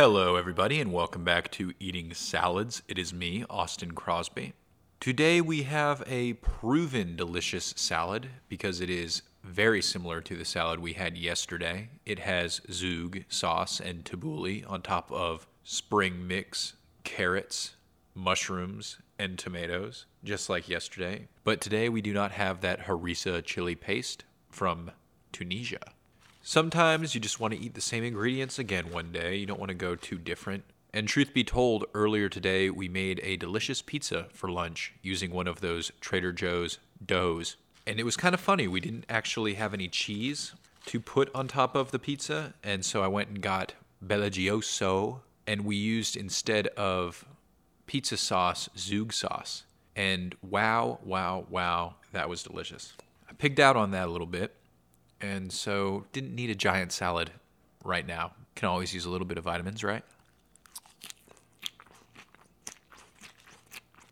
Hello, everybody, and welcome back to Eating Salads. It is me, Austin Crosby. Today we have a proven delicious salad because it is very similar to the salad we had yesterday. It has zug sauce and tabbouleh on top of spring mix, carrots, mushrooms, and tomatoes, just like yesterday. But today we do not have that harissa chili paste from Tunisia. Sometimes you just want to eat the same ingredients again one day. You don't want to go too different. And truth be told, earlier today we made a delicious pizza for lunch using one of those Trader Joe's doughs. And it was kind of funny. We didn't actually have any cheese to put on top of the pizza. And so I went and got BelGioioso. And we used instead of pizza sauce, Zug sauce. And wow, wow, wow, that was delicious. I pigged out on that a little bit. And so didn't need a giant salad right now. Can always use a little bit of vitamins, right?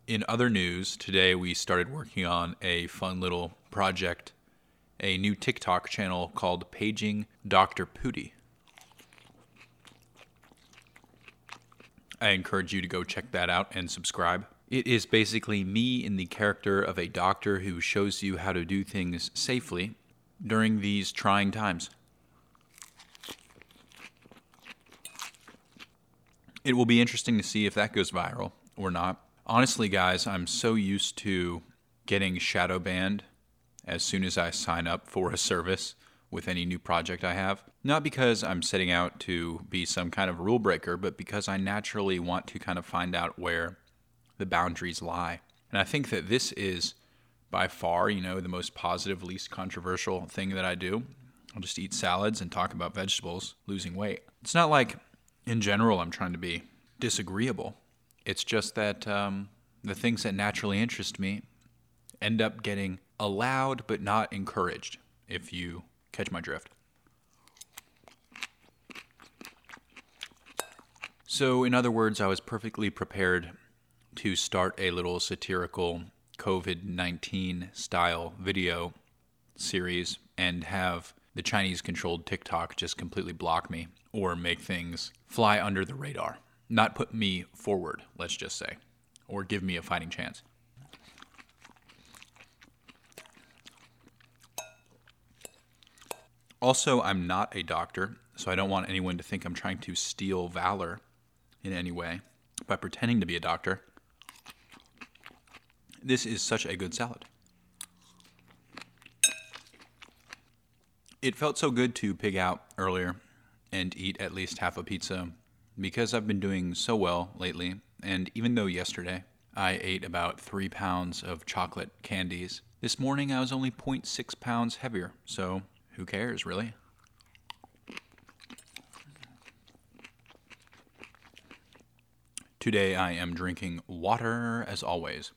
In other news, today we started working on a fun little project, a new TikTok channel called Paging Dr. Pooti. I encourage you to go check that out and subscribe. It is basically me in the character of a doctor who shows you how to do things safely during these trying times. It will be interesting to see if that goes viral or not. Honestly, guys, I'm so used to getting shadow banned as soon as I sign up for a service with any new project I have. Not because I'm setting out to be some kind of rule breaker, but because I naturally want to kind of find out where the boundaries lie. And I think that this is by far, you know, the most positive, least controversial thing that I do. I'll just eat salads and talk about vegetables, losing weight. It's not like, in general, I'm trying to be disagreeable. It's just that um, the things that naturally interest me end up getting allowed but not encouraged, if you catch my drift. So, in other words, I was perfectly prepared to start a little satirical COVID 19 style video series and have the Chinese controlled TikTok just completely block me or make things fly under the radar not put me forward, let's just say, or give me a fighting chance. Also, I'm not a doctor, so I don't want anyone to think I'm trying to steal valor in any way by pretending to be a doctor. This is such a good salad. It felt so good to pig out earlier and eat at least half a pizza because I've been doing so well lately, and even though yesterday I ate about three pounds of chocolate candies, this morning I was only 0.6 pounds heavier, so who cares, really? Today I am drinking water as always.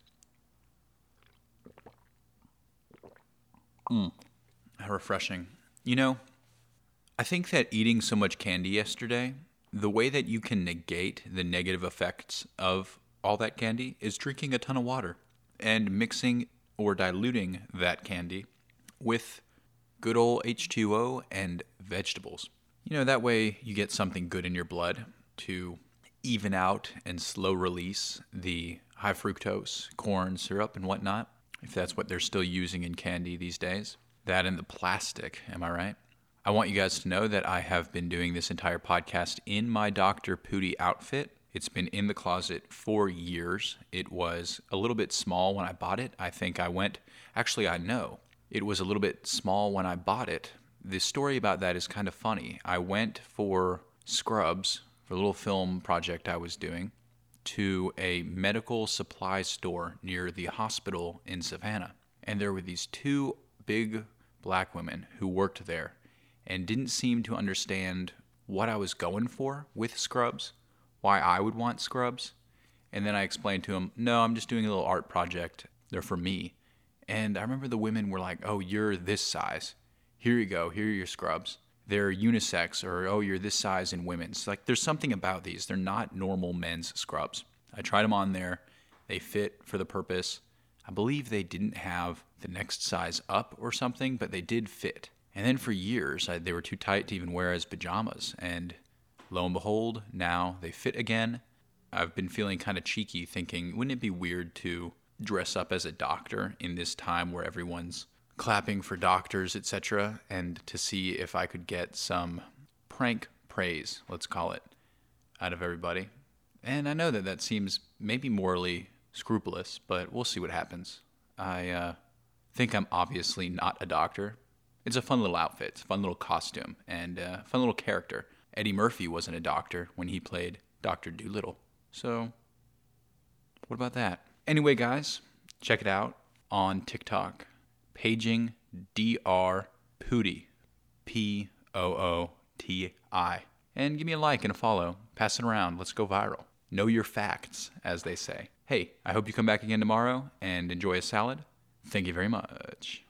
Mmm, how refreshing. You know, I think that eating so much candy yesterday the way that you can negate the negative effects of all that candy is drinking a ton of water and mixing or diluting that candy with good old H2O and vegetables. You know, that way you get something good in your blood to even out and slow release the high fructose corn syrup and whatnot, if that's what they're still using in candy these days. That and the plastic, am I right? I want you guys to know that I have been doing this entire podcast in my Dr. Pooti outfit. It's been in the closet for years. It was a little bit small when I bought it. I think I went, actually, I know. It was a little bit small when I bought it. The story about that is kind of funny. I went for scrubs for a little film project I was doing to a medical supply store near the hospital in Savannah. And there were these two big black women who worked there and didn't seem to understand what I was going for with scrubs, why I would want scrubs. And then I explained to them, no, I'm just doing a little art project. They're for me. And I remember the women were like, oh, you're this size. Here you go. Here are your scrubs. They're unisex, or oh, you're this size in women's. Like, there's something about these. They're not normal men's scrubs. I tried them on there. They fit for the purpose. I believe they didn't have the next size up or something, but they did fit. And then for years, I, they were too tight to even wear as pajamas. And Lo and behold, now they fit again. I've been feeling kind of cheeky, thinking, wouldn't it be weird to dress up as a doctor in this time where everyone's clapping for doctors, etc., and to see if I could get some prank praise, let's call it, out of everybody. And I know that that seems maybe morally scrupulous, but we'll see what happens. I uh, think I'm obviously not a doctor. It's a fun little outfit, it's a fun little costume, and a fun little character. Eddie Murphy wasn't a doctor when he played Dr. Dolittle. So, what about that? Anyway, guys, check it out on TikTok. Paging Dr. Pooti. P O O T I. And give me a like and a follow. Pass it around. Let's go viral. Know your facts, as they say. Hey, I hope you come back again tomorrow and enjoy a salad. Thank you very much.